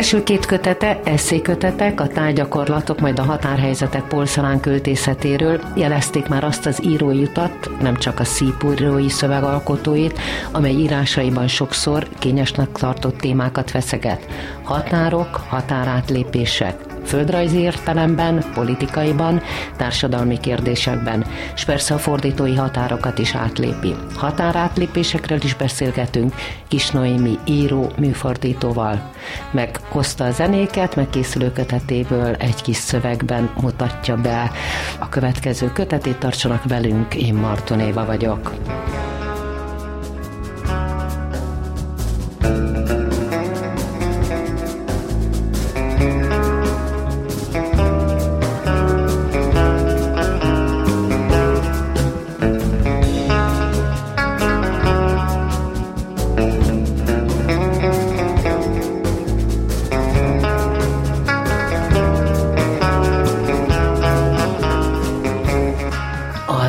első két kötete, eszékötetek, a tárgyakorlatok, majd a határhelyzetek porcelán költészetéről jelezték már azt az írói utat, nem csak a szípúrói szövegalkotóit, amely írásaiban sokszor kényesnek tartott témákat feszeget. Határok, határátlépések, földrajzi értelemben, politikaiban, társadalmi kérdésekben, és persze a fordítói határokat is átlépi. Határátlépésekről is beszélgetünk Kis Noémi író műfordítóval. Meghozta a zenéket, meg készülő kötetéből egy kis szövegben mutatja be a következő kötetét, tartsanak velünk, én Marton vagyok.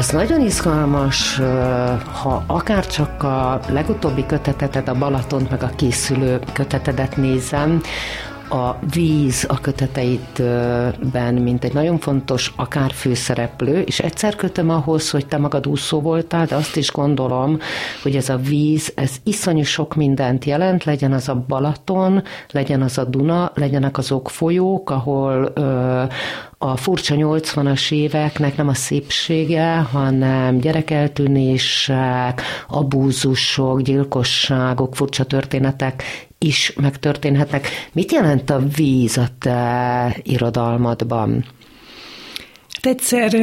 Nagyon izgalmas, ha akár csak a legutóbbi köteteted, a Balatont, meg a készülő kötetedet nézem, a víz a köteteidben, mint egy nagyon fontos akár főszereplő, és egyszer kötöm ahhoz, hogy te magad úszó voltál, de azt is gondolom, hogy ez a víz, ez iszonyú sok mindent jelent, legyen az a Balaton, legyen az a Duna, legyenek azok folyók, ahol ö, a furcsa 80-as éveknek nem a szépsége, hanem gyerekeltűnések, abúzusok, gyilkosságok, furcsa történetek is megtörténhetnek. Mit jelent a víz a te irodalmadban? Hát egyszer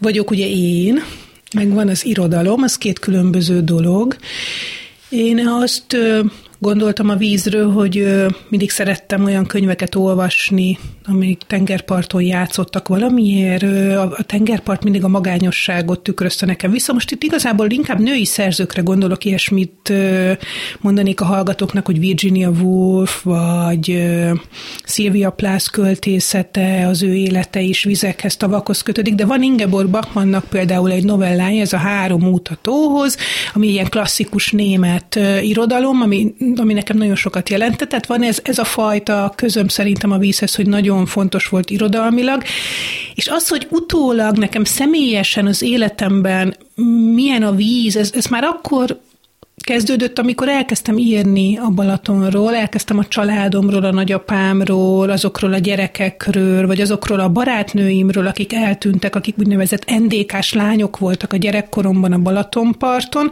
vagyok ugye én, meg van az irodalom, az két különböző dolog. Én azt gondoltam a vízről, hogy mindig szerettem olyan könyveket olvasni, amik tengerparton játszottak valamiért. A tengerpart mindig a magányosságot tükrözte nekem vissza. Most itt igazából inkább női szerzőkre gondolok, ilyesmit mondanék a hallgatóknak, hogy Virginia Woolf, vagy Sylvia Plath költészete, az ő élete is vizekhez, tavakhoz kötődik, de van Ingeborg Bachmannnak például egy novellája, ez a Három út a tóhoz, ami ilyen klasszikus német irodalom, ami ami nekem nagyon sokat jelentett. Tehát van ez, ez a fajta közöm szerintem a vízhez, hogy nagyon fontos volt irodalmilag, és az, hogy utólag nekem személyesen az életemben milyen a víz, ez, ez már akkor kezdődött, amikor elkezdtem írni a Balatonról, elkezdtem a családomról, a nagyapámról, azokról a gyerekekről, vagy azokról a barátnőimről, akik eltűntek, akik úgynevezett NDK-s lányok voltak a gyerekkoromban a Balatonparton.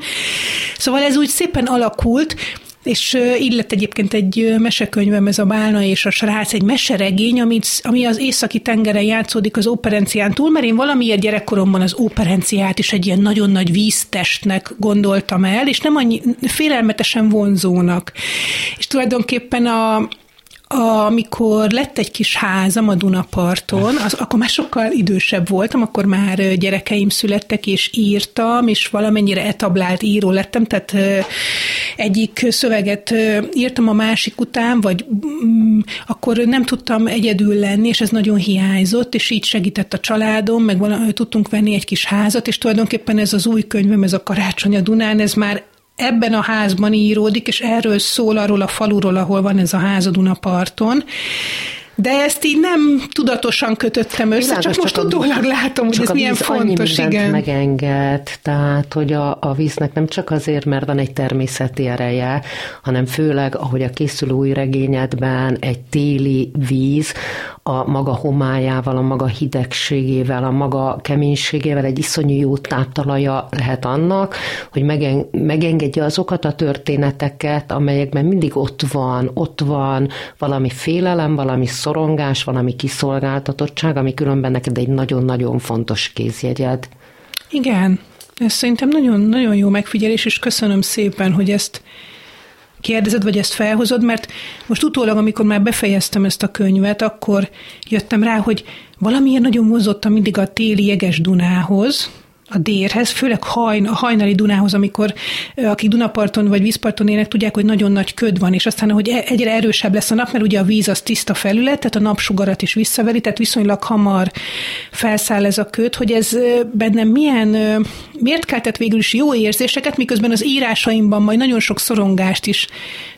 Szóval ez úgy szépen alakult, és lett egyébként egy mesekönyvem, ez a Bálna és a srác, egy meseregény, amit, ami az északi tengeren játszódik az operencián túl, mert én valamiért gyerekkoromban az operenciát is egy ilyen nagyon nagy víztestnek gondoltam el, és nem annyi félelmetesen vonzónak. És tulajdonképpen a, amikor lett egy kis házam a Dunaparton, az, akkor már sokkal idősebb voltam, akkor már gyerekeim születtek, és írtam, és valamennyire etablált író lettem, tehát egyik szöveget írtam a másik után, vagy mm, akkor nem tudtam egyedül lenni, és ez nagyon hiányzott, és így segített a családom, meg valami, tudtunk venni egy kis házat, és tulajdonképpen ez az új könyvem, ez a Karácsony a Dunán, ez már ebben a házban íródik, és erről szól arról a faluról, ahol van ez a ház a Dunaparton. De ezt így nem tudatosan kötöttem össze, Világos, csak most utólag látom, hogy ez milyen fontos, igen. megenged, tehát, hogy a, a víznek nem csak azért, mert van egy természeti ereje, hanem főleg, ahogy a készülő új regényedben egy téli víz, a maga homályával, a maga hidegségével, a maga keménységével egy iszonyú jó táptalaja lehet annak, hogy megengedje azokat a történeteket, amelyekben mindig ott van, ott van valami félelem, valami szorongás, valami kiszolgáltatottság, ami különben neked egy nagyon-nagyon fontos kézjegyed. Igen, ez szerintem nagyon, nagyon jó megfigyelés, és köszönöm szépen, hogy ezt kérdezed, vagy ezt felhozod, mert most utólag, amikor már befejeztem ezt a könyvet, akkor jöttem rá, hogy valamiért nagyon mozottam mindig a téli jeges Dunához, a dérhez, főleg hajn, a hajnali Dunához, amikor akik Dunaparton vagy vízparton élnek, tudják, hogy nagyon nagy köd van, és aztán, hogy e, egyre erősebb lesz a nap, mert ugye a víz az tiszta felület, tehát a napsugarat is visszaveri, tehát viszonylag hamar felszáll ez a köd, hogy ez bennem milyen, miért keltett végül is jó érzéseket, miközben az írásaimban majd nagyon sok szorongást is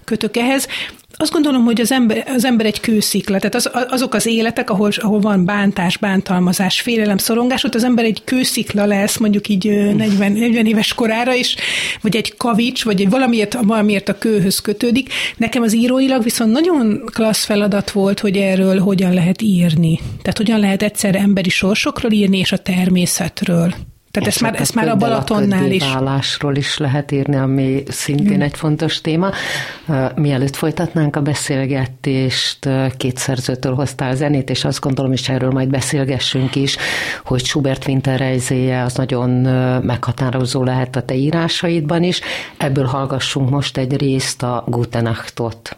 kötök ehhez. Azt gondolom, hogy az ember, az ember egy kőszikla, tehát az, azok az életek, ahol, ahol van bántás, bántalmazás, félelem, szorongás, ott az ember egy kőszikla lesz, mondjuk így 40, 40 éves korára is, vagy egy kavics, vagy egy valamiért, valamiért a kőhöz kötődik. Nekem az íróilag viszont nagyon klassz feladat volt, hogy erről hogyan lehet írni. Tehát hogyan lehet egyszer emberi sorsokról írni, és a természetről. Tehát ezt már, ezt már a Balatonnál is. Válásról is lehet írni, ami szintén mm. egy fontos téma. Mielőtt folytatnánk a beszélgetést, két szerzőtől hoztál zenét, és azt gondolom, és erről majd beszélgessünk is, hogy Schubert Winterreizéje az nagyon meghatározó lehet a te írásaidban is. Ebből hallgassunk most egy részt a Gutenachtot.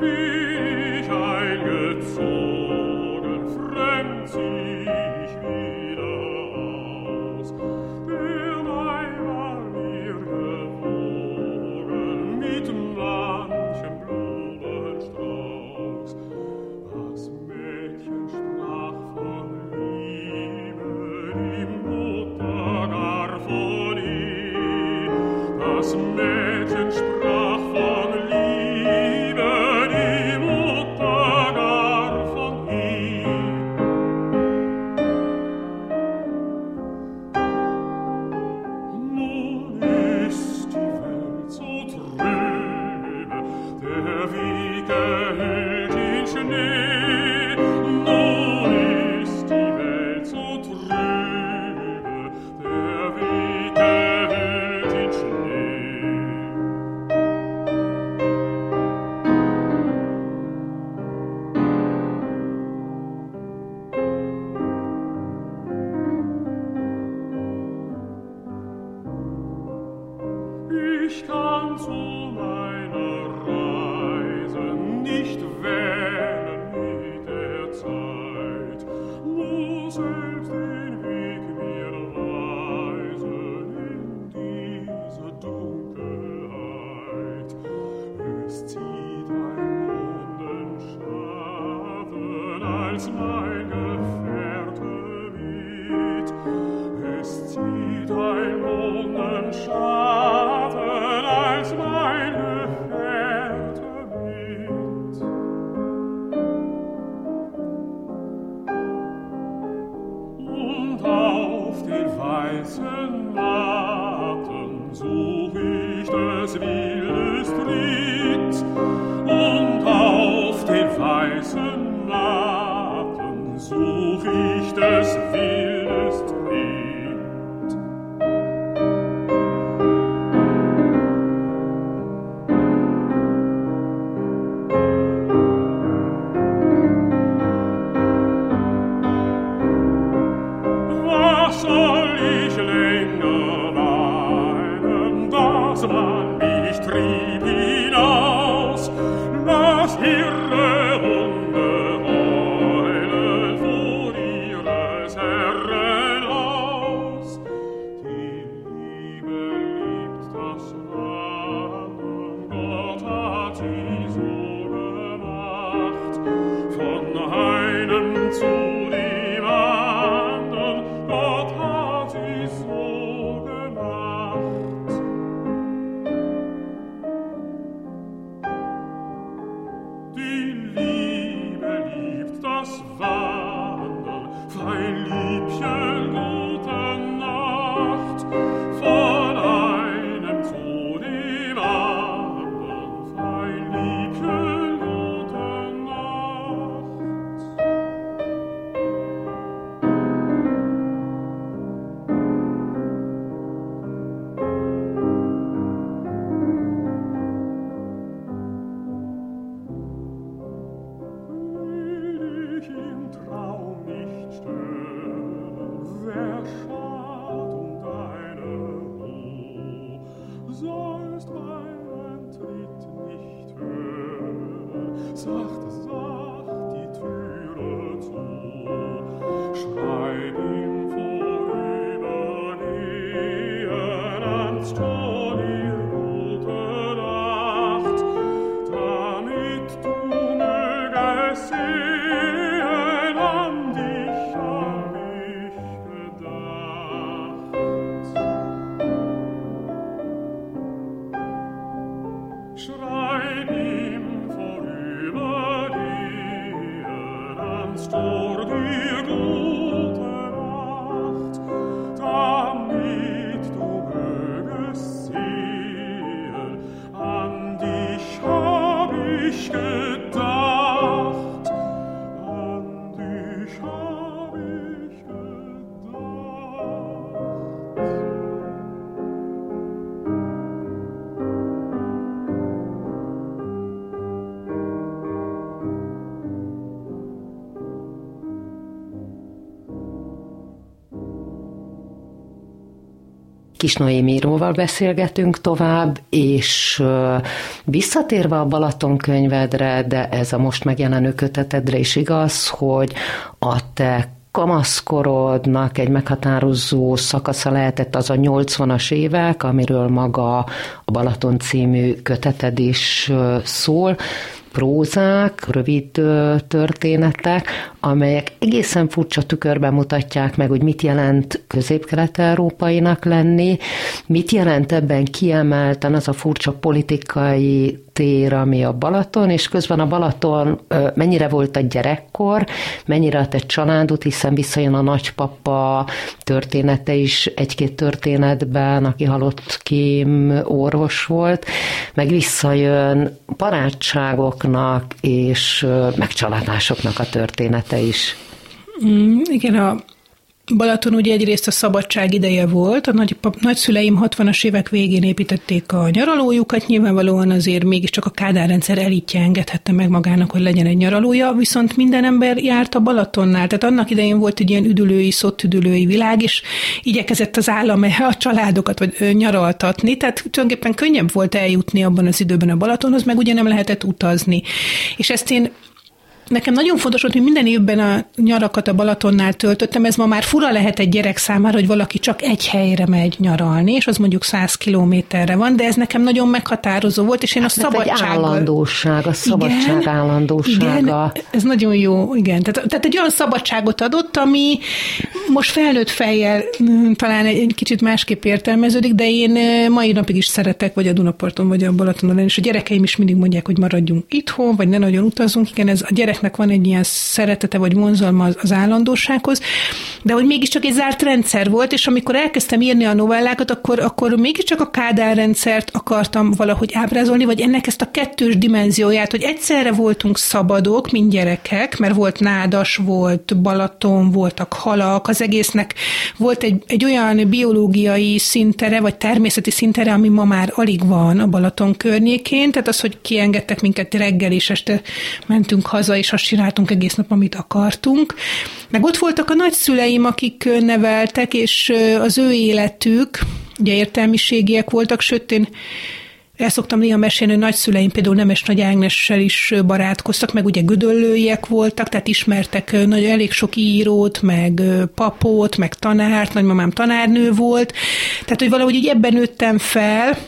be. sieht ein Mondenschein. Kis Noémiróval beszélgetünk tovább, és visszatérve a Balaton könyvedre, de ez a most megjelenő kötetedre is igaz, hogy a te kamaszkorodnak egy meghatározó szakasza lehetett az a 80-as évek, amiről maga a Balaton című köteted is szól prózák, rövid történetek, amelyek egészen furcsa tükörben mutatják meg, hogy mit jelent közép-kelet-európainak lenni, mit jelent ebben kiemelten az a furcsa politikai tér, ami a Balaton, és közben a Balaton mennyire volt a gyerekkor, mennyire a te családod, hiszen visszajön a nagypapa története is egy-két történetben, aki halott kém orvos volt, meg visszajön barátságoknak és megcsaládásoknak a története is. Mm, igen, a Balaton ugye egyrészt a szabadság ideje volt, a nagy, nagyszüleim 60-as évek végén építették a nyaralójukat, nyilvánvalóan azért mégiscsak a Kádár rendszer elitje engedhette meg magának, hogy legyen egy nyaralója, viszont minden ember járt a Balatonnál, tehát annak idején volt egy ilyen üdülői, szottüdülői világ, és igyekezett az állam a családokat vagy nyaraltatni, tehát tulajdonképpen könnyebb volt eljutni abban az időben a Balatonhoz, meg ugye nem lehetett utazni. És ezt én Nekem nagyon fontos volt, hogy minden évben a nyarakat a Balatonnál töltöttem. Ez ma már fura lehet egy gyerek számára, hogy valaki csak egy helyre megy nyaralni, és az mondjuk 100 kilométerre van, de ez nekem nagyon meghatározó volt, és én hát a szabadság. állandóság, a szabadság igen, állandósága. Igen, ez nagyon jó, igen. Tehát, tehát egy olyan szabadságot adott, ami most felnőtt fejjel mm, talán egy, egy kicsit másképp értelmeződik, de én mai napig is szeretek, vagy a Dunaparton, vagy a Balatonon, és a gyerekeim is mindig mondják, hogy maradjunk itthon, vagy ne nagyon utazunk. Igen, ez a gyerek embereknek van egy ilyen szeretete vagy vonzalma az, az állandósághoz, de hogy mégiscsak egy zárt rendszer volt, és amikor elkezdtem írni a novellákat, akkor, akkor mégiscsak a Kádár rendszert akartam valahogy ábrázolni, vagy ennek ezt a kettős dimenzióját, hogy egyszerre voltunk szabadok, mint gyerekek, mert volt nádas, volt Balaton, voltak halak, az egésznek volt egy, egy olyan biológiai szintere, vagy természeti szintere, ami ma már alig van a Balaton környékén, tehát az, hogy kiengedtek minket reggel és este mentünk haza, és azt csináltunk egész nap, amit akartunk. Meg ott voltak a nagyszüleim, akik neveltek, és az ő életük, ugye értelmiségiek voltak, sőt én el szoktam néha mesélni, hogy nagyszüleim például Nemes Nagy Ágnessel is barátkoztak, meg ugye gödöllőiek voltak, tehát ismertek nagy, elég sok írót, meg papot, meg tanárt, nagymamám tanárnő volt, tehát hogy valahogy így ebben nőttem fel,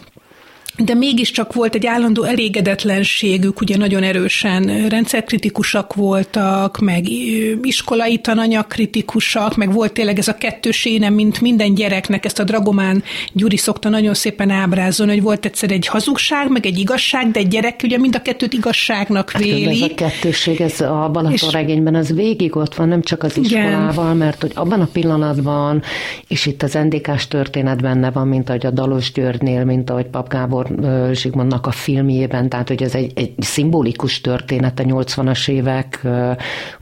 de mégiscsak volt egy állandó elégedetlenségük, ugye nagyon erősen rendszerkritikusak voltak, meg iskolai tananyagkritikusak, meg volt tényleg ez a kettős énem, mint minden gyereknek, ezt a Dragomán Gyuri szokta nagyon szépen ábrázolni, hogy volt egyszer egy hazugság, meg egy igazság, de egy gyerek ugye mind a kettőt igazságnak hát, véli. Hát, ez a kettőség, ez a Balaton regényben az végig ott van, nem csak az iskolával, igen. mert hogy abban a pillanatban, és itt az NDK-s történet benne van, mint ahogy a Dalos Györgynél, mint ahogy Pap Gábor Zsigmondnak a filmjében, tehát hogy ez egy, egy szimbolikus történet a 80-as évek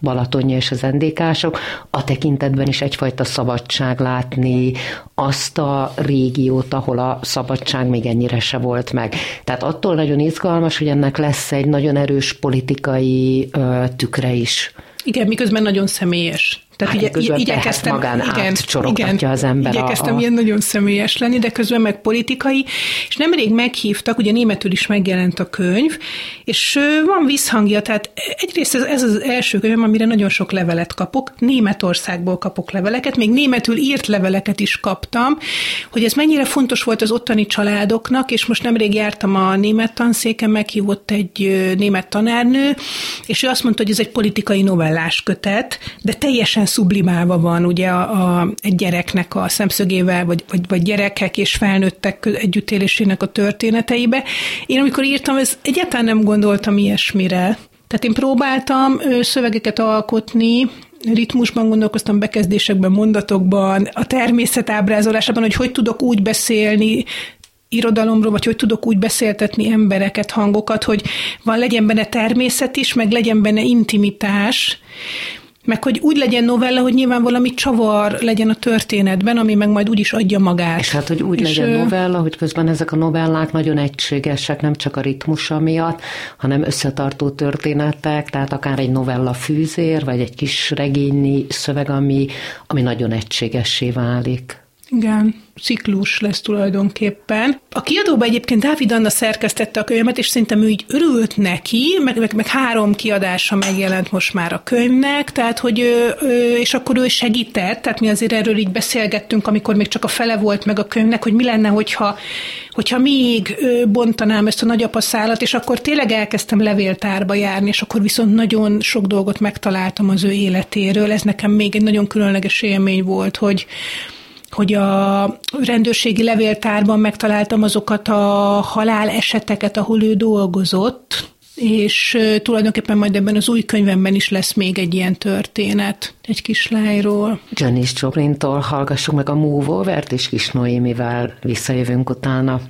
Balatonja és az endékások, a tekintetben is egyfajta szabadság látni azt a régiót, ahol a szabadság még ennyire se volt meg. Tehát attól nagyon izgalmas, hogy ennek lesz egy nagyon erős politikai tükre is. Igen, miközben nagyon személyes. Tehát hát igye, igyekeztem, magán igen, igen, az ember. Igyekeztem a, a... ilyen nagyon személyes lenni, de közben meg politikai, és nemrég meghívtak, ugye németül is megjelent a könyv, és van visszhangja, tehát egyrészt ez, ez az első könyv, amire nagyon sok levelet kapok, Németországból kapok leveleket, még németül írt leveleket is kaptam, hogy ez mennyire fontos volt az ottani családoknak, és most nemrég jártam a német tanszéken, meghívott egy német tanárnő, és ő azt mondta, hogy ez egy politikai novellás kötet, de teljesen sublimálva van ugye a, a, egy gyereknek a szemszögével, vagy, vagy, vagy gyerekek és felnőttek együttélésének a történeteibe. Én amikor írtam, ez egyáltalán nem gondoltam ilyesmire. Tehát én próbáltam szövegeket alkotni, ritmusban gondolkoztam, bekezdésekben, mondatokban, a természet ábrázolásában, hogy hogy tudok úgy beszélni, irodalomról, vagy hogy tudok úgy beszéltetni embereket, hangokat, hogy van legyen benne természet is, meg legyen benne intimitás, meg hogy úgy legyen novella, hogy nyilván valami csavar legyen a történetben, ami meg majd úgy is adja magát. És hát, hogy úgy és legyen novella, hogy közben ezek a novellák nagyon egységesek, nem csak a ritmusa miatt, hanem összetartó történetek, tehát akár egy novella fűzér, vagy egy kis regényi szöveg, ami, ami nagyon egységessé válik. Igen, ciklus lesz tulajdonképpen. A kiadóban egyébként Dávid Anna szerkesztette a könyvet, és szerintem ő így örült neki, meg, meg, meg három kiadása megjelent most már a könyvnek, tehát hogy ő, és akkor ő segített, tehát mi azért erről így beszélgettünk, amikor még csak a fele volt meg a könyvnek, hogy mi lenne, hogyha, hogyha még bontanám ezt a nagyapa szállat, és akkor tényleg elkezdtem levéltárba járni, és akkor viszont nagyon sok dolgot megtaláltam az ő életéről. Ez nekem még egy nagyon különleges élmény volt, hogy, hogy a rendőrségi levéltárban megtaláltam azokat a halál eseteket, ahol ő dolgozott, és tulajdonképpen majd ebben az új könyvemben is lesz még egy ilyen történet, egy kislányról. Janis Joplintól hallgassuk meg a Move Over-t, és Kis Noémivel visszajövünk utána.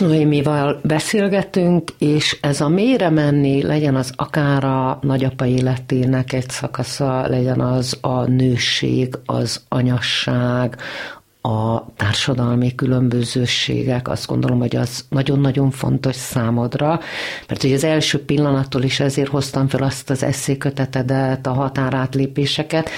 Noémival beszélgetünk, és ez a mélyre menni, legyen az akár a nagyapa életének egy szakasza, legyen az a nőség, az anyasság, a társadalmi különbözőségek, azt gondolom, hogy az nagyon-nagyon fontos számodra, mert ugye az első pillanattól is ezért hoztam fel azt az eszékötetedet, a határátlépéseket.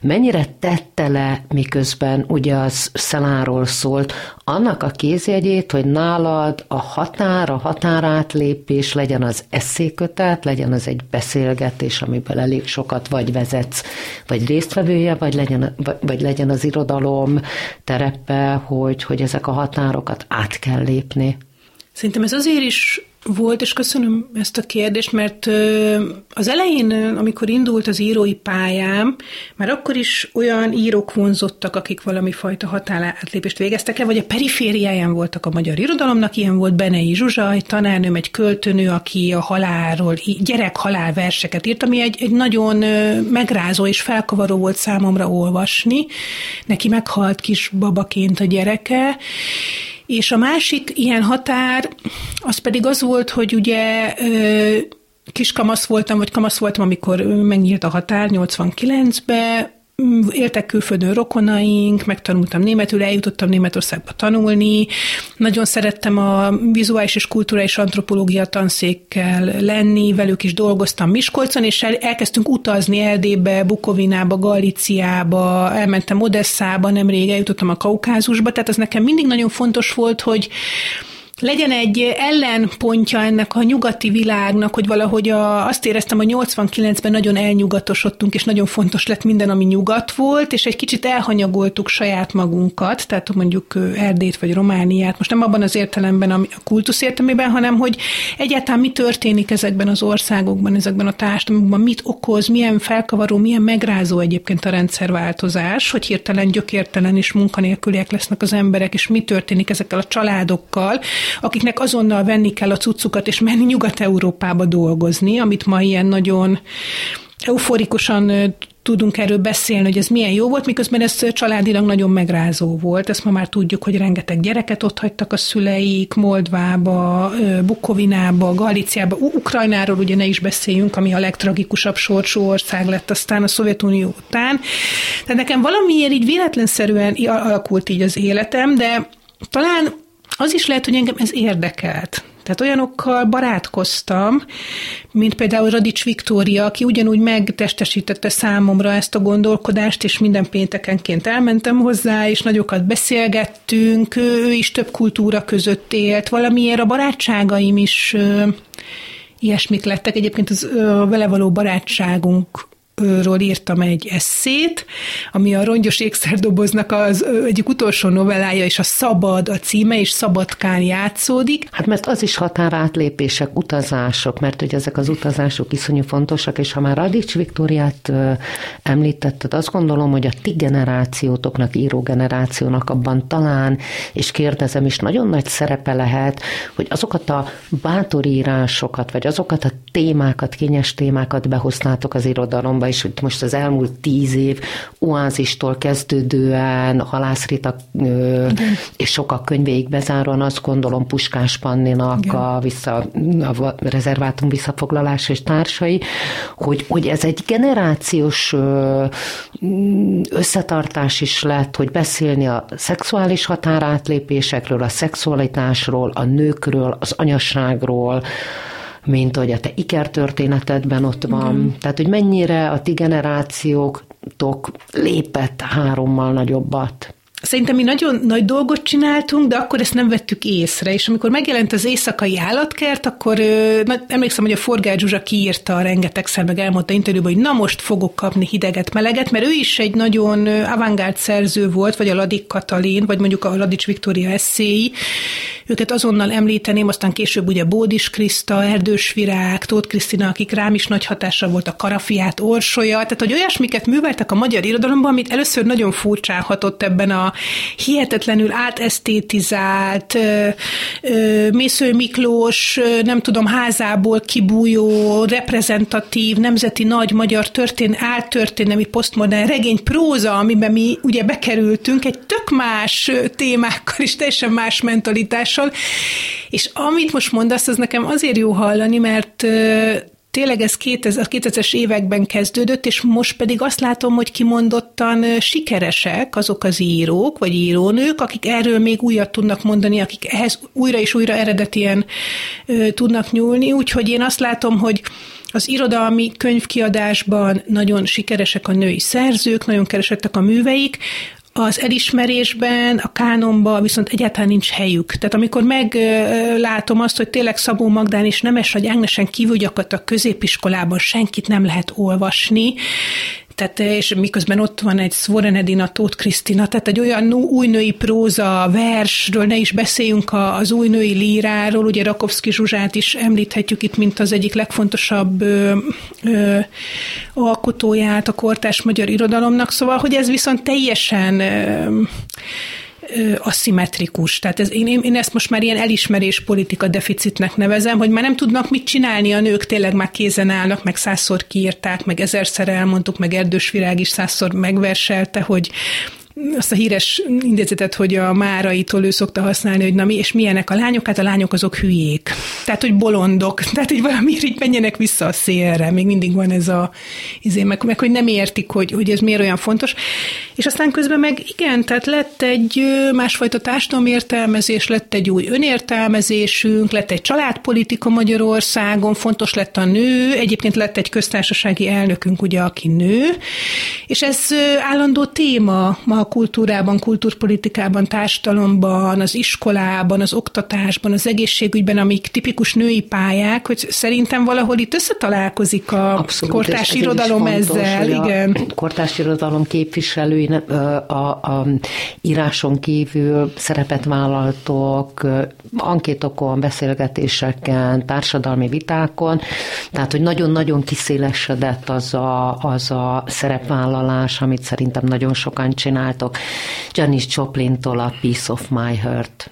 Mennyire tette le, miközben ugye az szeláról szólt, annak a kézjegyét, hogy nálad a határ, a határátlépés legyen az eszékötet, legyen az egy beszélgetés, amiből elég sokat vagy vezetsz, vagy résztvevője, vagy legyen, vagy legyen az irodalom terepe, hogy, hogy ezek a határokat át kell lépni. Szerintem ez azért is volt, és köszönöm ezt a kérdést, mert az elején, amikor indult az írói pályám, már akkor is olyan írók vonzottak, akik valami fajta határátlépést végeztek el, vagy a perifériáján voltak a magyar irodalomnak, ilyen volt Benei Zsuzsa, egy tanárnőm, egy költőnő, aki a halálról, gyerek halál verseket írt, ami egy, egy nagyon megrázó és felkavaró volt számomra olvasni. Neki meghalt kis babaként a gyereke, és a másik ilyen határ, az pedig az volt, hogy ugye kis kamasz voltam, vagy kamasz voltam, amikor megnyílt a határ 89-be, éltek külföldön rokonaink, megtanultam németül, eljutottam Németországba tanulni, nagyon szerettem a vizuális és kulturális antropológia tanszékkel lenni, velük is dolgoztam Miskolcon, és el, elkezdtünk utazni Erdélybe, Bukovinába, Galíciába, elmentem Odesszába, nemrég eljutottam a Kaukázusba, tehát az nekem mindig nagyon fontos volt, hogy legyen egy ellenpontja ennek a nyugati világnak, hogy valahogy a, azt éreztem, hogy 89-ben nagyon elnyugatosodtunk, és nagyon fontos lett minden, ami nyugat volt, és egy kicsit elhanyagoltuk saját magunkat, tehát mondjuk Erdét vagy Romániát, most nem abban az értelemben, a kultusz értelmében, hanem hogy egyáltalán mi történik ezekben az országokban, ezekben a társadalmakban, mit okoz, milyen felkavaró, milyen megrázó egyébként a rendszerváltozás, hogy hirtelen gyökértelen és munkanélküliek lesznek az emberek, és mi történik ezekkel a családokkal, akiknek azonnal venni kell a cuccukat, és menni Nyugat-Európába dolgozni, amit ma ilyen nagyon euforikusan tudunk erről beszélni, hogy ez milyen jó volt, miközben ez családilag nagyon megrázó volt. Ezt ma már tudjuk, hogy rengeteg gyereket ott hagytak a szüleik, Moldvába, Bukovinába, Galíciába, Ukrajnáról ugye ne is beszéljünk, ami a legtragikusabb sorsú ország lett aztán a Szovjetunió után. Tehát nekem valamiért így véletlenszerűen alakult így az életem, de talán az is lehet, hogy engem ez érdekelt. Tehát olyanokkal barátkoztam, mint például Radics Viktória, aki ugyanúgy megtestesítette számomra ezt a gondolkodást, és minden péntekenként elmentem hozzá, és nagyokat beszélgettünk, ő is több kultúra között élt, valamiért a barátságaim is ilyesmik lettek. Egyébként az a vele való barátságunk ról írtam egy eszét, ami a Rongyos ékszerdoboznak az egyik utolsó novellája, és a Szabad a címe, és Szabadkán játszódik. Hát mert az is határátlépések, utazások, mert hogy ezek az utazások iszonyú fontosak, és ha már Radics Viktóriát említetted, azt gondolom, hogy a ti generációtoknak, író generációnak abban talán, és kérdezem is, nagyon nagy szerepe lehet, hogy azokat a bátorírásokat, vagy azokat a témákat, kényes témákat behoznátok az irodalomba, és hogy most az elmúlt tíz év oázistól kezdődően halászrita és sokak könyvéig bezáróan azt gondolom Puskás Panninak Igen. a, vissza, a rezervátum visszafoglalása és társai, hogy, hogy ez egy generációs összetartás is lett, hogy beszélni a szexuális határátlépésekről, a szexualitásról, a nőkről, az anyasságról, mint hogy a te ikertörténetedben ott van. Igen. Tehát, hogy mennyire a ti generációktok lépett hárommal nagyobbat. Szerintem mi nagyon nagy dolgot csináltunk, de akkor ezt nem vettük észre, és amikor megjelent az éjszakai állatkert, akkor ö, emlékszem, hogy a Forgács Zsuzsa kiírta rengetegszer, meg elmondta interjúban, hogy na most fogok kapni hideget, meleget, mert ő is egy nagyon avantgárd szerző volt, vagy a Ladik Katalin, vagy mondjuk a Ladics Viktória eszéi, őket azonnal említeném, aztán később ugye Bódis Kriszta, Erdős Virág, Tóth Krisztina, akik rám is nagy hatása volt a Karafiát, Orsolya, tehát hogy olyasmiket műveltek a magyar irodalomban, amit először nagyon furcsálhatott ebben a hihetetlenül átesztétizált Mésző Miklós, nem tudom, házából kibújó, reprezentatív, nemzeti nagy magyar történ, áltörténelmi posztmodern regény próza, amiben mi ugye bekerültünk egy tök más témákkal és teljesen más mentalitással, és amit most mondasz, az nekem azért jó hallani, mert tényleg ez 2000, a 2000-es években kezdődött, és most pedig azt látom, hogy kimondottan sikeresek azok az írók, vagy írónők, akik erről még újat tudnak mondani, akik ehhez újra és újra eredetien tudnak nyúlni, úgyhogy én azt látom, hogy az irodalmi könyvkiadásban nagyon sikeresek a női szerzők, nagyon keresettek a műveik, az elismerésben, a kánonban viszont egyáltalán nincs helyük. Tehát amikor meglátom azt, hogy tényleg Szabó Magdán és Nemes vagy Ágnesen kívül gyakorlatilag középiskolában senkit nem lehet olvasni, tehát, és miközben ott van egy Svoren Edina, Tóth Krisztina, tehát egy olyan új női próza, versről, ne is beszéljünk az új női líráról, ugye Rakovszki Zsuzsát is említhetjük itt, mint az egyik legfontosabb ö, ö, alkotóját a kortás magyar irodalomnak, szóval, hogy ez viszont teljesen ö, aszimmetrikus. Tehát ez, én, én ezt most már ilyen elismerés politika deficitnek nevezem, hogy már nem tudnak mit csinálni a nők, tényleg már kézen állnak, meg százszor kiírták, meg ezerszer elmondtuk, meg Erdős Virág is százszor megverselte, hogy azt a híres idézetet, hogy a Máraitól ő szokta használni, hogy na mi, és milyenek a lányok, hát a lányok azok hülyék. Tehát, hogy bolondok. Tehát, hogy valami így menjenek vissza a szélre. Még mindig van ez a izé, meg, meg hogy nem értik, hogy, hogy ez miért olyan fontos. És aztán közben meg igen, tehát lett egy másfajta értelmezés, lett egy új önértelmezésünk, lett egy családpolitika Magyarországon, fontos lett a nő, egyébként lett egy köztársasági elnökünk, ugye, aki nő, és ez állandó téma ma a kultúrában, kultúrpolitikában, társadalomban, az iskolában, az oktatásban, az egészségügyben, amik tipikus női pályák, hogy szerintem valahol itt összetalálkozik a Abszolút, kortárs irodalom ezzel. Igen. A kortárs irodalom képviselői a, a íráson kívül szerepet vállaltok, ankétokon, beszélgetéseken, társadalmi vitákon, tehát hogy nagyon-nagyon kiszélesedett az a, az a szerepvállalás, amit szerintem nagyon sokan csináltok. Janis Joplin-tól a Piece of My Heart.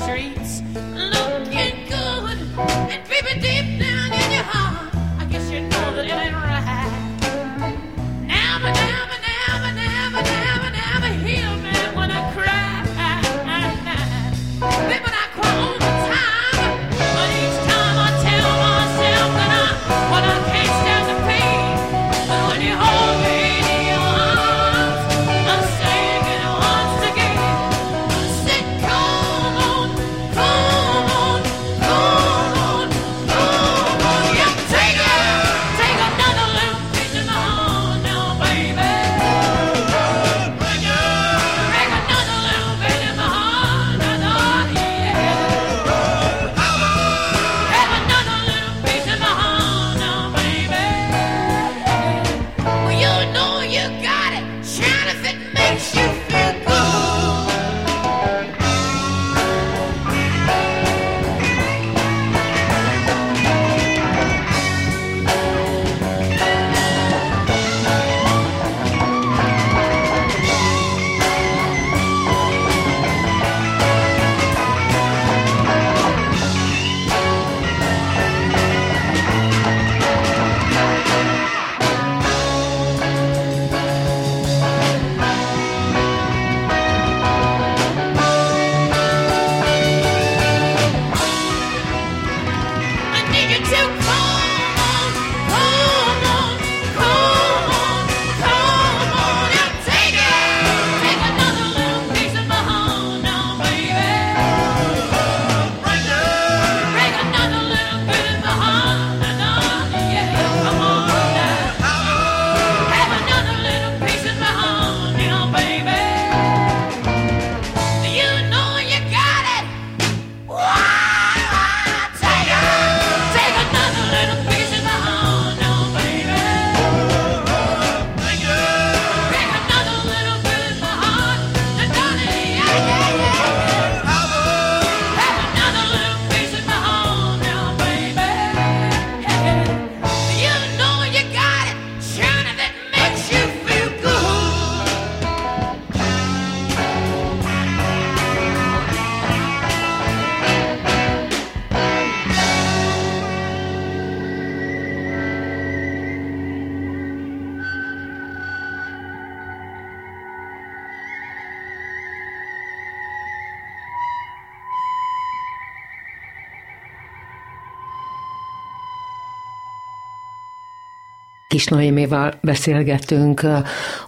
streets looking good. And baby, deep down in your heart, I guess you know that it ain't right. Kis Noémével beszélgetünk.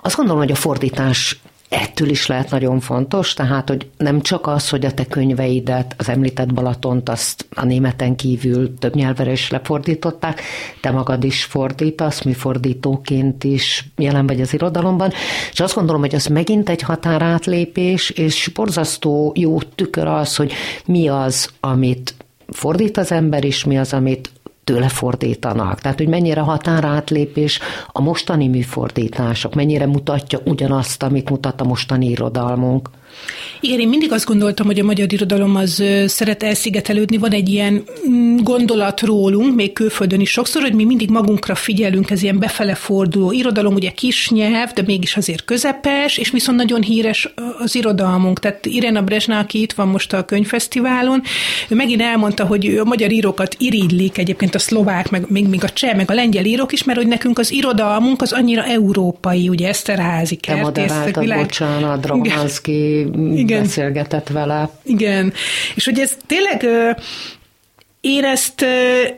Azt gondolom, hogy a fordítás ettől is lehet nagyon fontos, tehát, hogy nem csak az, hogy a te könyveidet, az említett Balatont, azt a németen kívül több nyelvre is lefordították, te magad is fordítasz, mi fordítóként is jelen vagy az irodalomban, és azt gondolom, hogy az megint egy határátlépés, és borzasztó jó tükör az, hogy mi az, amit fordít az ember, és mi az, amit tőle fordítanak. Tehát, hogy mennyire határátlépés a mostani műfordítások, mennyire mutatja ugyanazt, amit mutat a mostani irodalmunk. Igen, én mindig azt gondoltam, hogy a magyar irodalom az szeret elszigetelődni. Van egy ilyen mm, gondolat rólunk, még külföldön is sokszor, hogy mi mindig magunkra figyelünk, ez ilyen befele forduló irodalom, ugye kis nyelv, de mégis azért közepes, és viszont nagyon híres az irodalmunk. Tehát Irena Brezsna, aki itt van most a könyvfesztiválon, ő megint elmondta, hogy a magyar írókat irigylik, egyébként a szlovák, meg még, még a cseh, meg a lengyel írók is, mert hogy nekünk az irodalmunk az annyira európai, ugye Eszterházi kertész. Te világ... bocsánat, Dromanszki igen. beszélgetett vele. Igen, és hogy ez tényleg én ezt,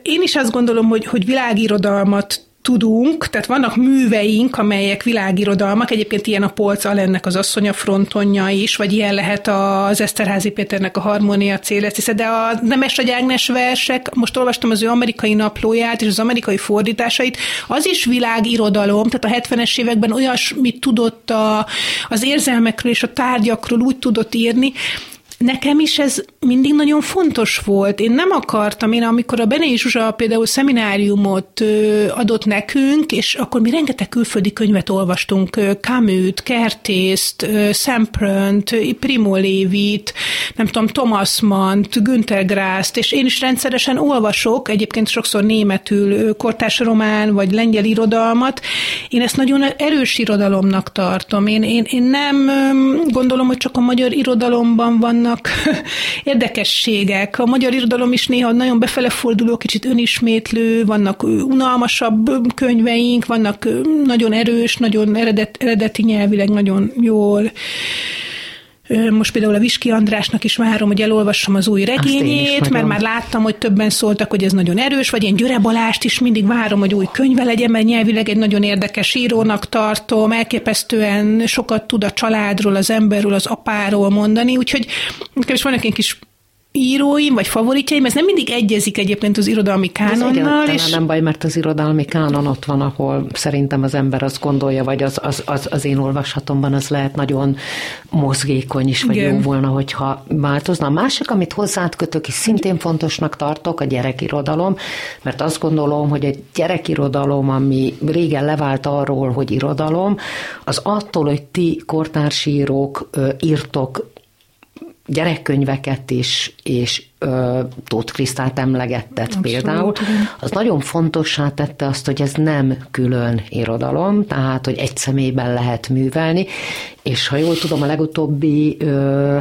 én is azt gondolom, hogy, hogy világirodalmat tudunk, tehát vannak műveink, amelyek világirodalmak, egyébként ilyen a Polc Alennek az asszonya frontonja is, vagy ilyen lehet az Eszterházi Péternek a Harmónia célesztisze, de a Nemes vagy Ágnes versek, most olvastam az ő amerikai naplóját és az amerikai fordításait, az is világirodalom, tehát a 70-es években olyasmit tudott a, az érzelmekről és a tárgyakról úgy tudott írni, Nekem is ez mindig nagyon fontos volt. Én nem akartam, én amikor a Bené Zsuzsa például szemináriumot adott nekünk, és akkor mi rengeteg külföldi könyvet olvastunk, Camus-t, Kertészt, Semprönt, Primo Lévit, nem tudom, Thomas Mann-t, Günther Grászt, és én is rendszeresen olvasok, egyébként sokszor németül kortárs román, vagy lengyel irodalmat. Én ezt nagyon erős irodalomnak tartom. Én, én, én nem gondolom, hogy csak a magyar irodalomban vannak vannak érdekességek. A magyar irodalom is néha nagyon befele forduló, kicsit önismétlő, vannak unalmasabb könyveink, vannak nagyon erős, nagyon eredet, eredeti nyelvileg nagyon jól most például a Viski Andrásnak is várom, hogy elolvassam az új regényét, mert már láttam, hogy többen szóltak, hogy ez nagyon erős, vagy én Györe Balást is mindig várom, hogy új könyve legyen, mert nyelvileg egy nagyon érdekes írónak tartom, elképesztően sokat tud a családról, az emberről, az apáról mondani, úgyhogy nekem is vannak egy kis íróim, vagy favoritjaim, ez nem mindig egyezik egyébként az irodalmi kánonnal. Ez és... nem baj, mert az irodalmi kánon ott van, ahol szerintem az ember azt gondolja, vagy az, az, az, az én olvasatomban az lehet nagyon mozgékony is, vagy Igen. jó volna, hogyha változna. A másik, amit hozzád kötök, és szintén fontosnak tartok, a gyerekirodalom, mert azt gondolom, hogy egy gyerekirodalom, ami régen levált arról, hogy irodalom, az attól, hogy ti kortársírók írtok gyerekkönyveket is, és ö, Tóth Krisztát emlegettet Abszolút, például, az nagyon fontossá tette azt, hogy ez nem külön irodalom, tehát, hogy egy személyben lehet művelni, és ha jól tudom, a legutóbbi ö,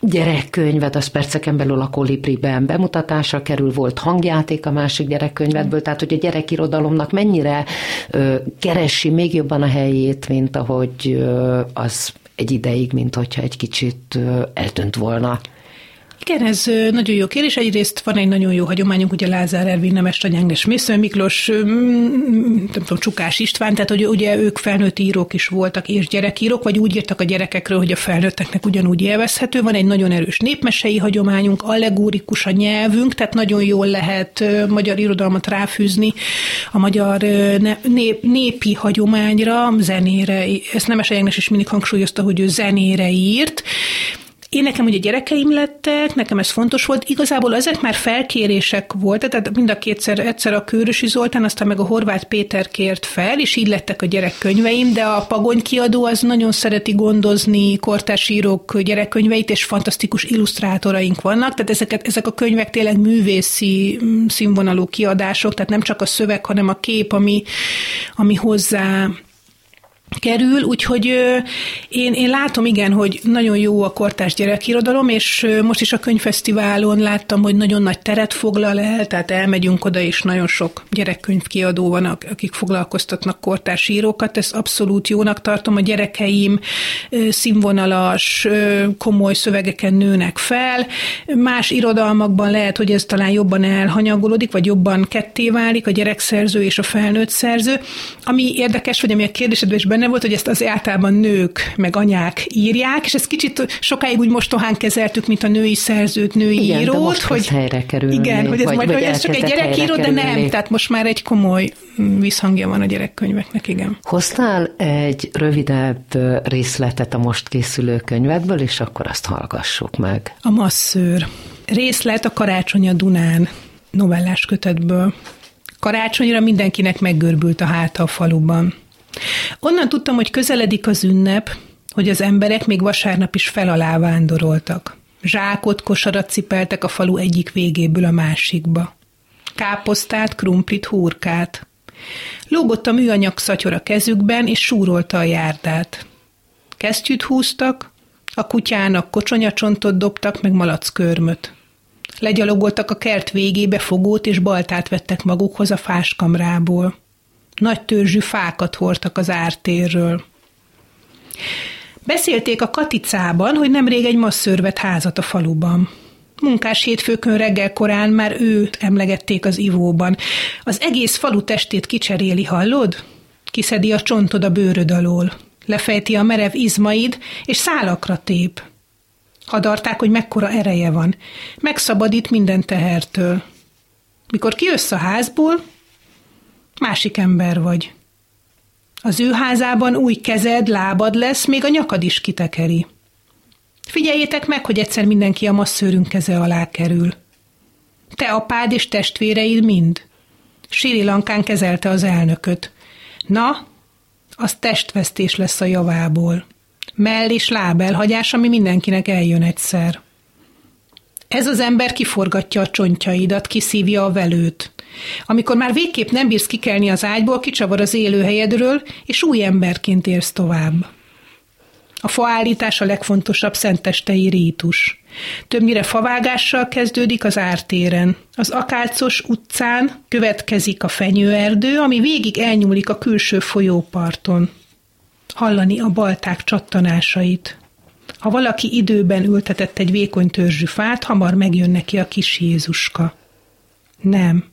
gyerekkönyvet, az perceken belül a Kolibriben bemutatásra kerül, volt hangjáték a másik gyerekkönyvetből, tehát hogy a gyerekirodalomnak mennyire ö, keresi még jobban a helyét, mint ahogy ö, az egy ideig, mint hogyha egy kicsit eltönt volna. Igen, ez nagyon jó kérdés. Egyrészt van egy nagyon jó hagyományunk, ugye Lázár Ervin, Nemes és Mésző Miklós, nem tudom, Csukás István, tehát hogy ugye ők felnőtt írók is voltak, és gyerekírók, vagy úgy írtak a gyerekekről, hogy a felnőtteknek ugyanúgy élvezhető. Van egy nagyon erős népmesei hagyományunk, allegórikus a nyelvünk, tehát nagyon jól lehet magyar irodalmat ráfűzni a magyar nép, népi hagyományra, zenére. Ezt Nemes János is mindig hangsúlyozta, hogy ő zenére írt, én nekem ugye gyerekeim lettek, nekem ez fontos volt. Igazából ezek már felkérések voltak, tehát mind a kétszer, egyszer a Kőrösi Zoltán, aztán meg a Horváth Péter kért fel, és így lettek a gyerekkönyveim, de a Pagony kiadó az nagyon szereti gondozni kortárs írók gyerekkönyveit, és fantasztikus illusztrátoraink vannak, tehát ezeket, ezek a könyvek tényleg művészi mm, színvonalú kiadások, tehát nem csak a szöveg, hanem a kép, ami, ami hozzá kerül, úgyhogy én, én látom, igen, hogy nagyon jó a kortás gyerekirodalom, és most is a könyvfesztiválon láttam, hogy nagyon nagy teret foglal el, tehát elmegyünk oda, és nagyon sok gyerekkönyvkiadó van, akik foglalkoztatnak kortárs írókat, ezt abszolút jónak tartom, a gyerekeim színvonalas, komoly szövegeken nőnek fel, más irodalmakban lehet, hogy ez talán jobban elhanyagolódik, vagy jobban ketté válik a gyerekszerző és a felnőtt szerző. Ami érdekes, vagy ami a kérdésedben is benne volt, hogy ezt az általában nők, meg anyák írják, és ezt kicsit sokáig úgy mostohán kezeltük, mint a női szerzőt, női igen, írót. most hogy helyre kerül. Igen, hogy ez, vagy, majd, hogy ez csak egy gyerekíró, de nem, tehát most már egy komoly visszhangja van a gyerekkönyveknek, igen. Hoztál egy rövidebb részletet a most készülő könyvedből, és akkor azt hallgassuk meg. A masszőr. Részlet a Karácsony a Dunán novellás kötetből. Karácsonyra mindenkinek meggörbült a háta a faluban. Onnan tudtam, hogy közeledik az ünnep, hogy az emberek még vasárnap is fel alá vándoroltak. Zsákot, kosarat cipeltek a falu egyik végéből a másikba. Káposztát, krumplit, hurkát. Lógott a műanyag szatyor a kezükben, és súrolta a járdát. Kesztyűt húztak, a kutyának kocsonyacsontot dobtak, meg malackörmöt. Legyalogoltak a kert végébe fogót, és baltát vettek magukhoz a fáskamrából nagy törzsű fákat hordtak az ártérről. Beszélték a Katicában, hogy nemrég egy masször vett házat a faluban. Munkás hétfőkön reggel korán már őt emlegették az ivóban. Az egész falu testét kicseréli, hallod? Kiszedi a csontod a bőröd alól. Lefejti a merev izmaid, és szálakra tép. Hadarták, hogy mekkora ereje van. Megszabadít minden tehertől. Mikor kijössz a házból, Másik ember vagy. Az ő házában új kezed, lábad lesz, még a nyakad is kitekeri. Figyeljétek meg, hogy egyszer mindenki a masszőrünk keze alá kerül. Te apád és testvéreid mind. Siri Lankán kezelte az elnököt. Na, az testvesztés lesz a javából. Mell és láb elhagyás, ami mindenkinek eljön egyszer. Ez az ember kiforgatja a csontjaidat, kiszívja a velőt. Amikor már végképp nem bírsz kikelni az ágyból, kicsavar az élőhelyedről, és új emberként érsz tovább. A faállítás a legfontosabb szentestei rítus. Többnyire favágással kezdődik az ártéren. Az Akácos utcán következik a fenyőerdő, ami végig elnyúlik a külső folyóparton. Hallani a balták csattanásait. Ha valaki időben ültetett egy vékony törzsű fát, hamar megjön neki a kis Jézuska. Nem.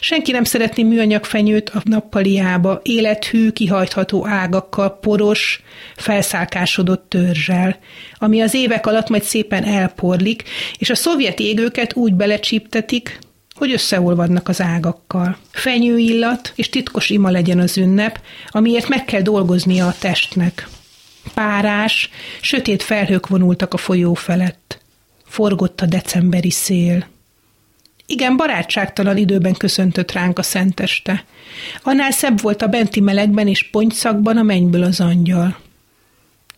Senki nem szeretné műanyag fenyőt a nappaliába, élethű, kihajtható ágakkal, poros, felszálkásodott törzsel, ami az évek alatt majd szépen elporlik, és a szovjet égőket úgy belecsíptetik, hogy összeolvadnak az ágakkal. Fenyőillat és titkos ima legyen az ünnep, amiért meg kell dolgoznia a testnek. Párás, sötét felhők vonultak a folyó felett. Forgott a decemberi szél. Igen, barátságtalan időben köszöntött ránk a szenteste. Annál szebb volt a benti melegben és pontyszakban a mennyből az angyal.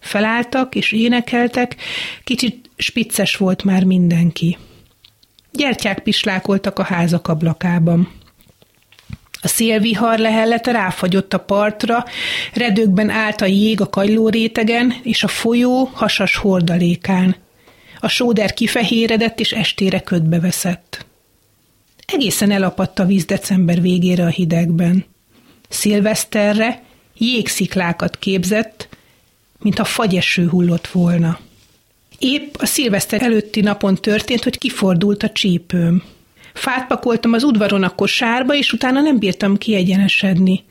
Felálltak és énekeltek, kicsit spicces volt már mindenki. Gyertyák pislákoltak a házak ablakában. A szélvihar lehellete ráfagyott a partra, redőkben állt a jég a kagyló rétegen, és a folyó hasas hordalékán. A sóder kifehéredett, és estére ködbe veszett. Egészen elapadt a víz december végére a hidegben. Szilveszterre jégsziklákat képzett, mintha fagyeső hullott volna. Épp a szilveszter előtti napon történt, hogy kifordult a csípőm. Fát pakoltam az udvaron a kosárba, és utána nem bírtam kiegyenesedni.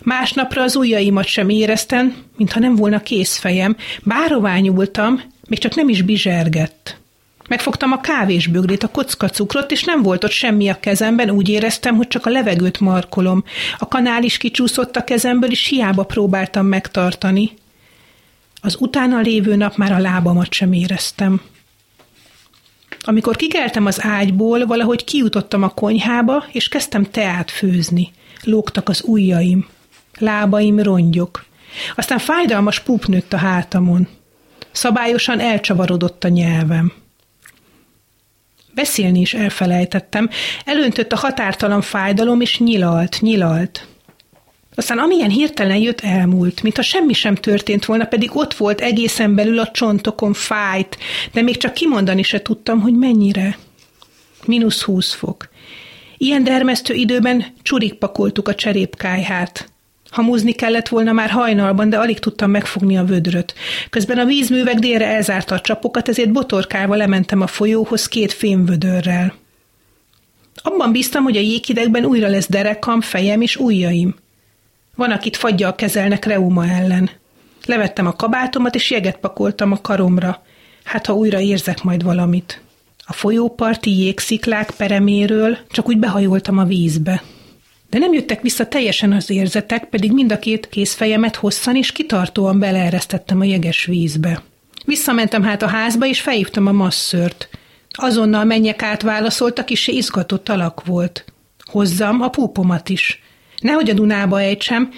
Másnapra az ujjaimat sem éreztem, mintha nem volna készfejem. Bárová nyúltam, még csak nem is bizsergett. Megfogtam a kávésbögrét, a kocka cukrot, és nem volt ott semmi a kezemben, úgy éreztem, hogy csak a levegőt markolom. A kanál is kicsúszott a kezemből, és hiába próbáltam megtartani. Az utána lévő nap már a lábamat sem éreztem. Amikor kikeltem az ágyból, valahogy kijutottam a konyhába, és kezdtem teát főzni. Lógtak az ujjaim. Lábaim rongyok. Aztán fájdalmas pup nőtt a hátamon. Szabályosan elcsavarodott a nyelvem. Beszélni is elfelejtettem. Elöntött a határtalan fájdalom, és nyilalt, nyilalt. Aztán amilyen hirtelen jött, elmúlt, mintha semmi sem történt volna, pedig ott volt egészen belül a csontokon fájt, de még csak kimondani se tudtam, hogy mennyire. Minusz húsz fok. Ilyen dermesztő időben csurik pakoltuk a cserépkájhát. Hamuzni kellett volna már hajnalban, de alig tudtam megfogni a vödröt. Közben a vízművek délre elzárta a csapokat, ezért botorkálva lementem a folyóhoz két fémvödörrel. Abban bíztam, hogy a jéghidegben újra lesz derekam, fejem és ujjaim. Van, akit fagyjal kezelnek reuma ellen. Levettem a kabátomat, és jeget pakoltam a karomra. Hát, ha újra érzek majd valamit. A folyóparti jégsziklák pereméről csak úgy behajoltam a vízbe. De nem jöttek vissza teljesen az érzetek, pedig mind a két kézfejemet hosszan és kitartóan beleeresztettem a jeges vízbe. Visszamentem hát a házba, és felhívtam a masszört. Azonnal menjek át válaszoltak, és se izgatott alak volt. Hozzam a púpomat is. Nehogy a Dunába ejtsem,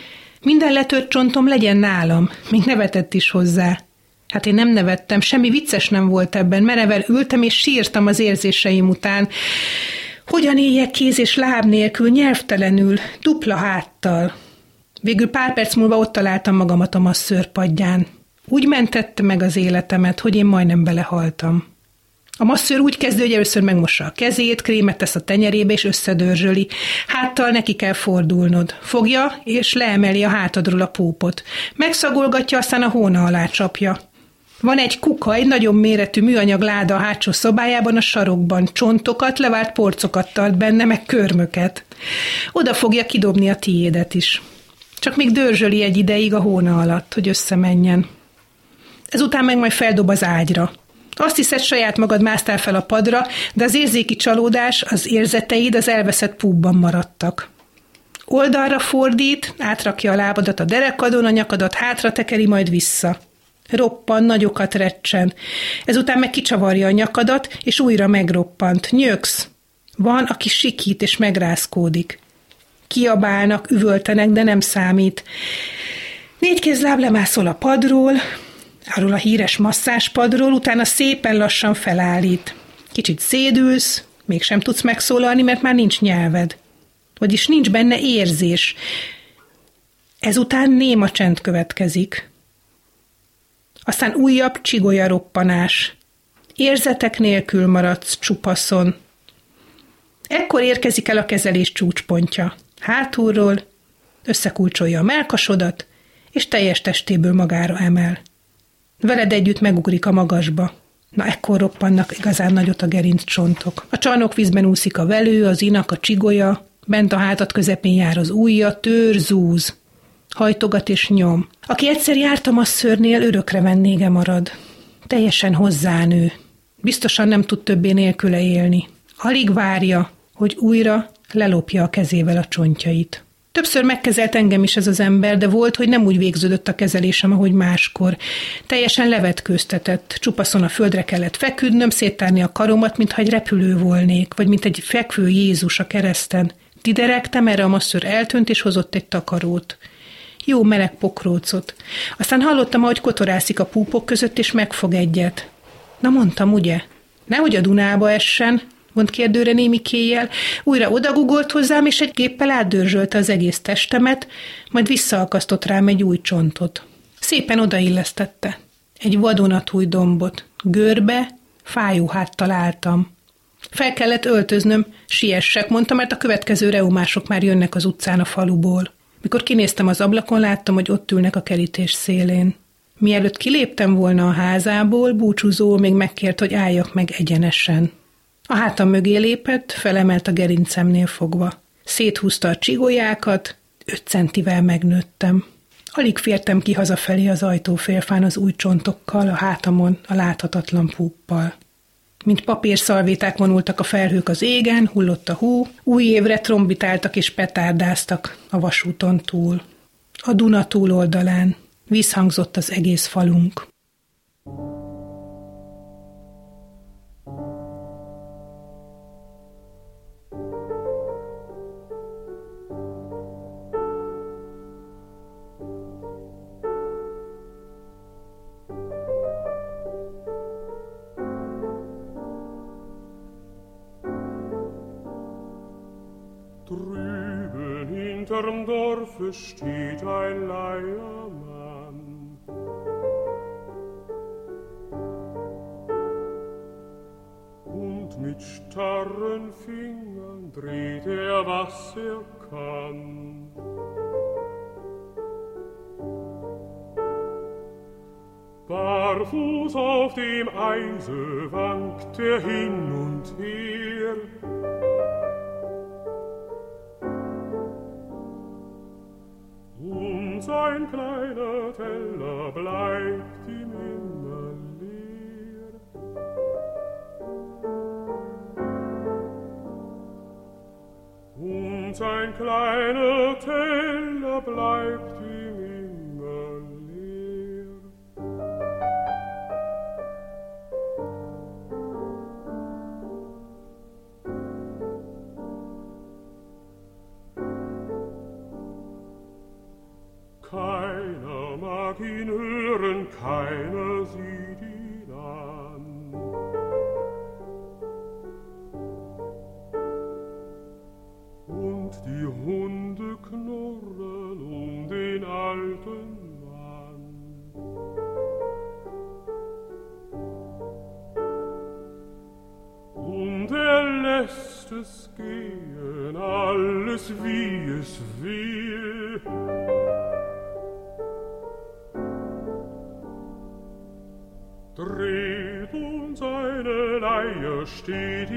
minden letört csontom legyen nálam, még nevetett is hozzá. Hát én nem nevettem, semmi vicces nem volt ebben, merevel ültem és sírtam az érzéseim után. Hogyan éljek kéz és láb nélkül, nyelvtelenül, dupla háttal. Végül pár perc múlva ott találtam magamat a masszőr padján. Úgy mentette meg az életemet, hogy én majdnem belehaltam. A masszőr úgy kezdő, hogy először megmossa a kezét, krémet tesz a tenyerébe, és összedörzsöli. Háttal neki kell fordulnod. Fogja, és leemeli a hátadról a púpot. Megszagolgatja, aztán a hóna alá csapja. Van egy kuka, egy nagyon méretű műanyag láda a hátsó szobájában, a sarokban. Csontokat, levált porcokat tart benne, meg körmöket. Oda fogja kidobni a tiédet is. Csak még dörzsöli egy ideig a hóna alatt, hogy összemenjen. Ezután meg majd feldob az ágyra. Azt hiszed, saját magad másztál fel a padra, de az érzéki csalódás, az érzeteid az elveszett púbban maradtak. Oldalra fordít, átrakja a lábadat a derekadon, a nyakadat hátra tekeri, majd vissza. Roppan, nagyokat recsen. Ezután meg kicsavarja a nyakadat, és újra megroppant. Nyöksz. Van, aki sikít és megrázkódik. Kiabálnak, üvöltenek, de nem számít. Négy kézláb lemászol a padról, arról a híres masszáspadról, utána szépen lassan felállít. Kicsit szédülsz, mégsem tudsz megszólalni, mert már nincs nyelved. Vagyis nincs benne érzés. Ezután néma csend következik. Aztán újabb csigolya roppanás. Érzetek nélkül maradsz csupaszon. Ekkor érkezik el a kezelés csúcspontja. Hátulról összekulcsolja a melkasodat, és teljes testéből magára emel. Veled együtt megugrik a magasba. Na ekkor roppannak igazán nagyot a gerinc csontok. A csarnokvízben úszik a velő, az inak, a csigolya, bent a hátat közepén jár az ujja, tör, zúz. Hajtogat és nyom. Aki egyszer járt a masszörnél, örökre vendége marad. Teljesen hozzánő. Biztosan nem tud többé nélküle élni. Alig várja, hogy újra lelopja a kezével a csontjait. Többször megkezelt engem is ez az ember, de volt, hogy nem úgy végződött a kezelésem, ahogy máskor. Teljesen levetkőztetett, csupaszon a földre kellett feküdnöm, széttárni a karomat, mintha egy repülő volnék, vagy mint egy fekvő Jézus a kereszten. Diderektem, erre a masször eltönt és hozott egy takarót. Jó meleg pokrócot. Aztán hallottam, ahogy kotorászik a púpok között, és megfog egyet. Na mondtam, ugye? Nehogy a Dunába essen, mond kérdőre némi kéjjel, újra odagugolt hozzám, és egy géppel átdörzsölte az egész testemet, majd visszaakasztott rám egy új csontot. Szépen odaillesztette. Egy vadonatúj dombot. Görbe, fájú hát találtam. Fel kellett öltöznöm, siessek, mondta, mert a következő reumások már jönnek az utcán a faluból. Mikor kinéztem az ablakon, láttam, hogy ott ülnek a kerítés szélén. Mielőtt kiléptem volna a házából, búcsúzó még megkért, hogy álljak meg egyenesen. A hátam mögé lépett, felemelt a gerincemnél fogva. Széthúzta a csigolyákat, öt centivel megnőttem. Alig fértem ki hazafelé az ajtófélfán az új csontokkal, a hátamon, a láthatatlan púppal. Mint papírszalvéták vonultak a felhők az égen, hullott a hú, új évre trombitáltak és petárdáztak a vasúton túl. A Duna túloldalán visszhangzott az egész falunk. Drüben in hinterm Dorfe steht ein Leiermann. Und mit starren Fingern dreht er, was er kann. Barfuß auf dem Eise wankt er hin und her, sein kleiner Teller bleibt ihm immer leer. Und sein kleiner Teller bleibt ihm hören, keiner sieht ihn an. Und die Hunde knurren um den alten Mann. Und er lässt es gehen, alles wie es will. Dreht und seine Leier steht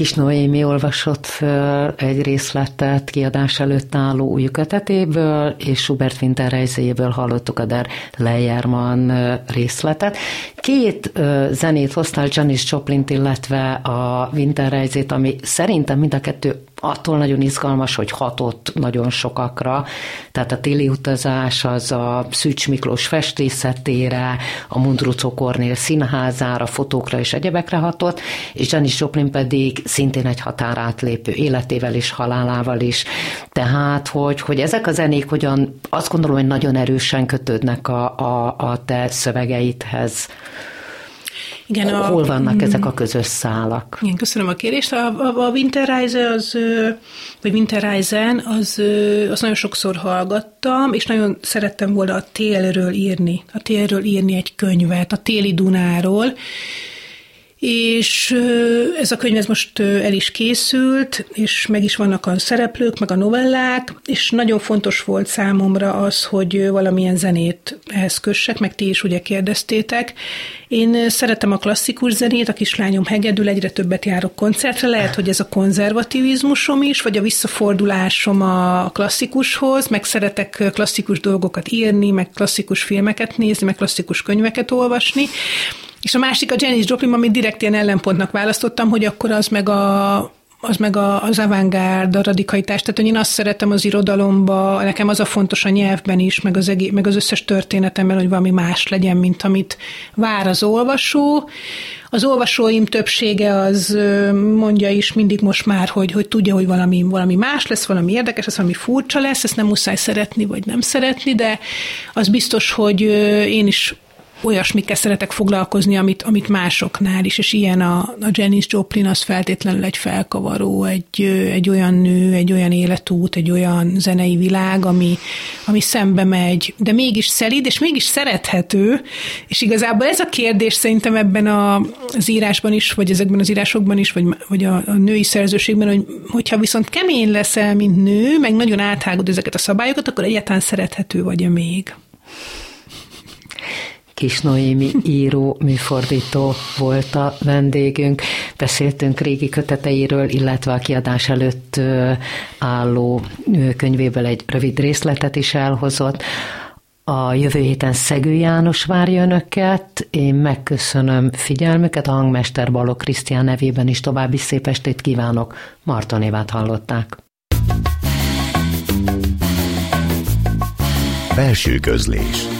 Kis Noémi olvasott föl egy részletet kiadás előtt álló új kötetéből, és Schubert Winterreiséből hallottuk a Der Leiermann részletet. Két zenét hoztál Janis joplin illetve a Winterreisét, ami szerintem mind a kettő attól nagyon izgalmas, hogy hatott nagyon sokakra. Tehát a téli utazás az a Szűcs Miklós festészetére, a Mundrucó Kornél színházára, fotókra és egyebekre hatott, és Janis Joplin pedig szintén egy határátlépő életével és halálával is. Tehát, hogy, hogy ezek a zenék hogyan, azt gondolom, hogy nagyon erősen kötődnek a, a, a te szövegeidhez. Igen, a, Hol vannak mm, ezek a közös szálak? Igen, köszönöm a kérést. A, a, a Winterreise az, vagy Winterreisen, az, az nagyon sokszor hallgattam, és nagyon szerettem volna a télről írni, a télről írni egy könyvet, a téli Dunáról, és ez a könyv ez most el is készült, és meg is vannak a szereplők, meg a novellák, és nagyon fontos volt számomra az, hogy valamilyen zenét ehhez kössek, meg ti is ugye kérdeztétek. Én szeretem a klasszikus zenét, a kislányom hegedül, egyre többet járok koncertre, lehet, hogy ez a konzervativizmusom is, vagy a visszafordulásom a klasszikushoz, meg szeretek klasszikus dolgokat írni, meg klasszikus filmeket nézni, meg klasszikus könyveket olvasni, és a másik a Janis Joplin, amit direkt ilyen ellenpontnak választottam, hogy akkor az meg a az meg a, az avantgárd, a radikalitás. Tehát hogy én azt szeretem az irodalomba, nekem az a fontos a nyelvben is, meg az, egész, meg az összes történetemben, hogy valami más legyen, mint amit vár az olvasó. Az olvasóim többsége az mondja is mindig most már, hogy, hogy tudja, hogy valami, valami más lesz, valami érdekes lesz, valami furcsa lesz, ezt nem muszáj szeretni, vagy nem szeretni, de az biztos, hogy én is olyasmikkel szeretek foglalkozni, amit, amit másoknál is, és ilyen a, a Janis Joplin az feltétlenül egy felkavaró, egy, egy olyan nő, egy olyan életút, egy olyan zenei világ, ami, ami szembe megy, de mégis szelíd, és mégis szerethető, és igazából ez a kérdés szerintem ebben a, az írásban is, vagy ezekben az írásokban is, vagy, vagy a, a női szerzőségben, hogy hogyha viszont kemény leszel, mint nő, meg nagyon áthágod ezeket a szabályokat, akkor egyáltalán szerethető vagy-e még? Kis Noémi író, műfordító volt a vendégünk. Beszéltünk régi köteteiről, illetve a kiadás előtt álló könyvéből egy rövid részletet is elhozott. A jövő héten Szegő János várja önöket. Én megköszönöm figyelmüket, a hangmester Balog Krisztián nevében is további szép estét kívánok. Marton hallották. Belső közlés